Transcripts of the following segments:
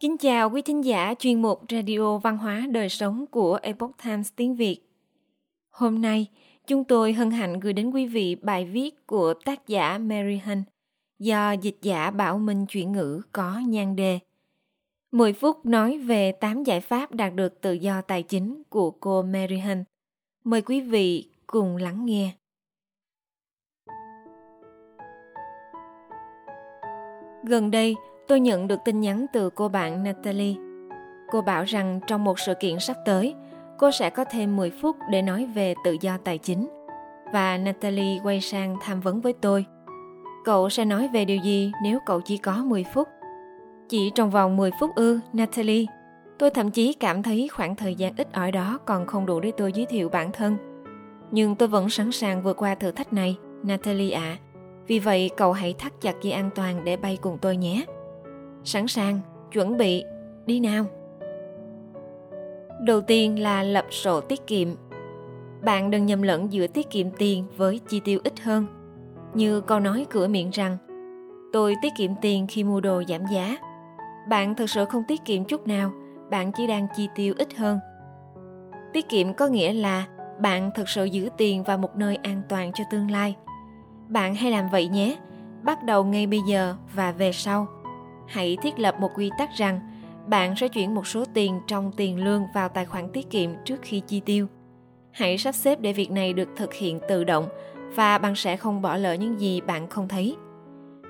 Kính chào quý thính giả chuyên mục Radio Văn hóa Đời Sống của Epoch Times tiếng Việt. Hôm nay, chúng tôi hân hạnh gửi đến quý vị bài viết của tác giả Mary Hunt do dịch giả Bảo Minh chuyển ngữ có nhan đề. 10 phút nói về 8 giải pháp đạt được tự do tài chính của cô Mary Hunt. Mời quý vị cùng lắng nghe. Gần đây, tôi nhận được tin nhắn từ cô bạn Natalie. Cô bảo rằng trong một sự kiện sắp tới, cô sẽ có thêm 10 phút để nói về tự do tài chính. Và Natalie quay sang tham vấn với tôi. Cậu sẽ nói về điều gì nếu cậu chỉ có 10 phút? Chỉ trong vòng 10 phút ư, Natalie. Tôi thậm chí cảm thấy khoảng thời gian ít ỏi đó còn không đủ để tôi giới thiệu bản thân. Nhưng tôi vẫn sẵn sàng vượt qua thử thách này, Natalie ạ. À. Vì vậy cậu hãy thắt chặt dây an toàn để bay cùng tôi nhé. Sẵn sàng, chuẩn bị, đi nào. Đầu tiên là lập sổ tiết kiệm. Bạn đừng nhầm lẫn giữa tiết kiệm tiền với chi tiêu ít hơn. Như câu nói cửa miệng rằng, tôi tiết kiệm tiền khi mua đồ giảm giá. Bạn thực sự không tiết kiệm chút nào, bạn chỉ đang chi tiêu ít hơn. Tiết kiệm có nghĩa là bạn thực sự giữ tiền vào một nơi an toàn cho tương lai. Bạn hãy làm vậy nhé, bắt đầu ngay bây giờ và về sau. Hãy thiết lập một quy tắc rằng bạn sẽ chuyển một số tiền trong tiền lương vào tài khoản tiết kiệm trước khi chi tiêu. Hãy sắp xếp để việc này được thực hiện tự động và bạn sẽ không bỏ lỡ những gì bạn không thấy.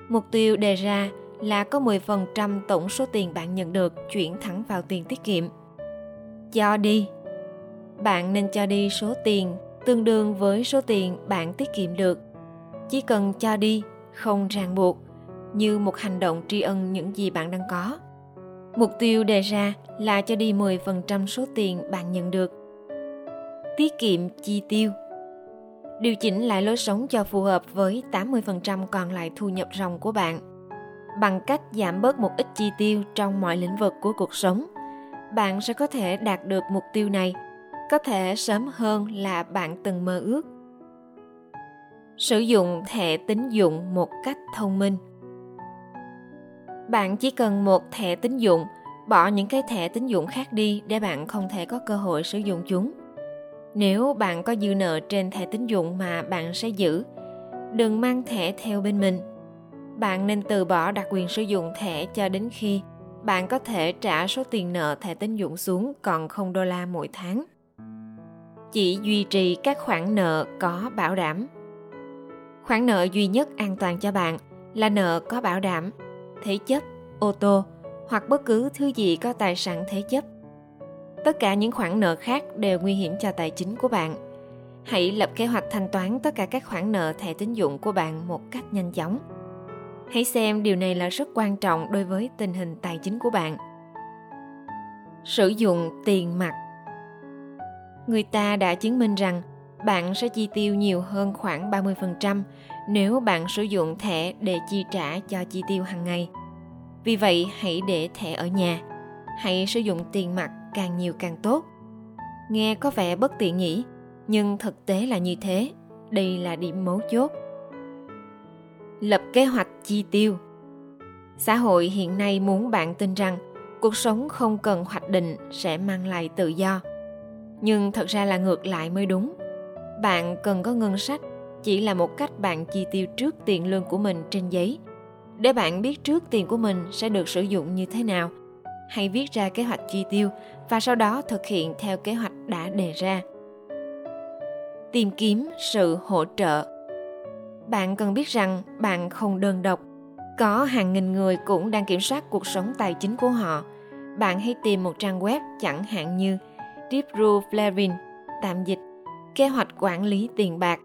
Mục tiêu đề ra là có 10% tổng số tiền bạn nhận được chuyển thẳng vào tiền tiết kiệm. Cho đi. Bạn nên cho đi số tiền tương đương với số tiền bạn tiết kiệm được. Chỉ cần cho đi, không ràng buộc, như một hành động tri ân những gì bạn đang có. Mục tiêu đề ra là cho đi 10% số tiền bạn nhận được. Tiết kiệm chi tiêu Điều chỉnh lại lối sống cho phù hợp với 80% còn lại thu nhập ròng của bạn. Bằng cách giảm bớt một ít chi tiêu trong mọi lĩnh vực của cuộc sống, bạn sẽ có thể đạt được mục tiêu này, có thể sớm hơn là bạn từng mơ ước. Sử dụng thẻ tín dụng một cách thông minh bạn chỉ cần một thẻ tín dụng, bỏ những cái thẻ tín dụng khác đi để bạn không thể có cơ hội sử dụng chúng. Nếu bạn có dư nợ trên thẻ tín dụng mà bạn sẽ giữ, đừng mang thẻ theo bên mình. Bạn nên từ bỏ đặc quyền sử dụng thẻ cho đến khi bạn có thể trả số tiền nợ thẻ tín dụng xuống còn không đô la mỗi tháng. Chỉ duy trì các khoản nợ có bảo đảm. Khoản nợ duy nhất an toàn cho bạn là nợ có bảo đảm thế chấp, ô tô hoặc bất cứ thứ gì có tài sản thế chấp. Tất cả những khoản nợ khác đều nguy hiểm cho tài chính của bạn. Hãy lập kế hoạch thanh toán tất cả các khoản nợ thẻ tín dụng của bạn một cách nhanh chóng. Hãy xem điều này là rất quan trọng đối với tình hình tài chính của bạn. Sử dụng tiền mặt Người ta đã chứng minh rằng bạn sẽ chi tiêu nhiều hơn khoảng 30% nếu bạn sử dụng thẻ để chi trả cho chi tiêu hàng ngày. Vì vậy, hãy để thẻ ở nhà. Hãy sử dụng tiền mặt càng nhiều càng tốt. Nghe có vẻ bất tiện nhỉ, nhưng thực tế là như thế. Đây là điểm mấu chốt. Lập kế hoạch chi tiêu. Xã hội hiện nay muốn bạn tin rằng cuộc sống không cần hoạch định sẽ mang lại tự do. Nhưng thật ra là ngược lại mới đúng. Bạn cần có ngân sách chỉ là một cách bạn chi tiêu trước tiền lương của mình trên giấy. Để bạn biết trước tiền của mình sẽ được sử dụng như thế nào hãy viết ra kế hoạch chi tiêu và sau đó thực hiện theo kế hoạch đã đề ra. Tìm kiếm sự hỗ trợ. Bạn cần biết rằng bạn không đơn độc. Có hàng nghìn người cũng đang kiểm soát cuộc sống tài chính của họ. Bạn hãy tìm một trang web chẳng hạn như Deep Rule Flaring, tạm dịch, kế hoạch quản lý tiền bạc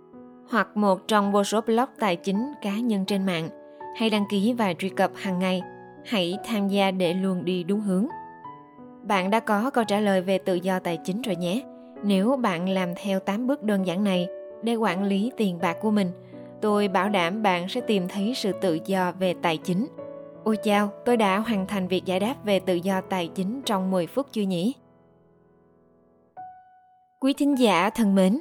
hoặc một trong vô số blog tài chính cá nhân trên mạng. hay đăng ký và truy cập hàng ngày. Hãy tham gia để luôn đi đúng hướng. Bạn đã có câu trả lời về tự do tài chính rồi nhé. Nếu bạn làm theo 8 bước đơn giản này để quản lý tiền bạc của mình, tôi bảo đảm bạn sẽ tìm thấy sự tự do về tài chính. Ôi chao, tôi đã hoàn thành việc giải đáp về tự do tài chính trong 10 phút chưa nhỉ? Quý thính giả thân mến,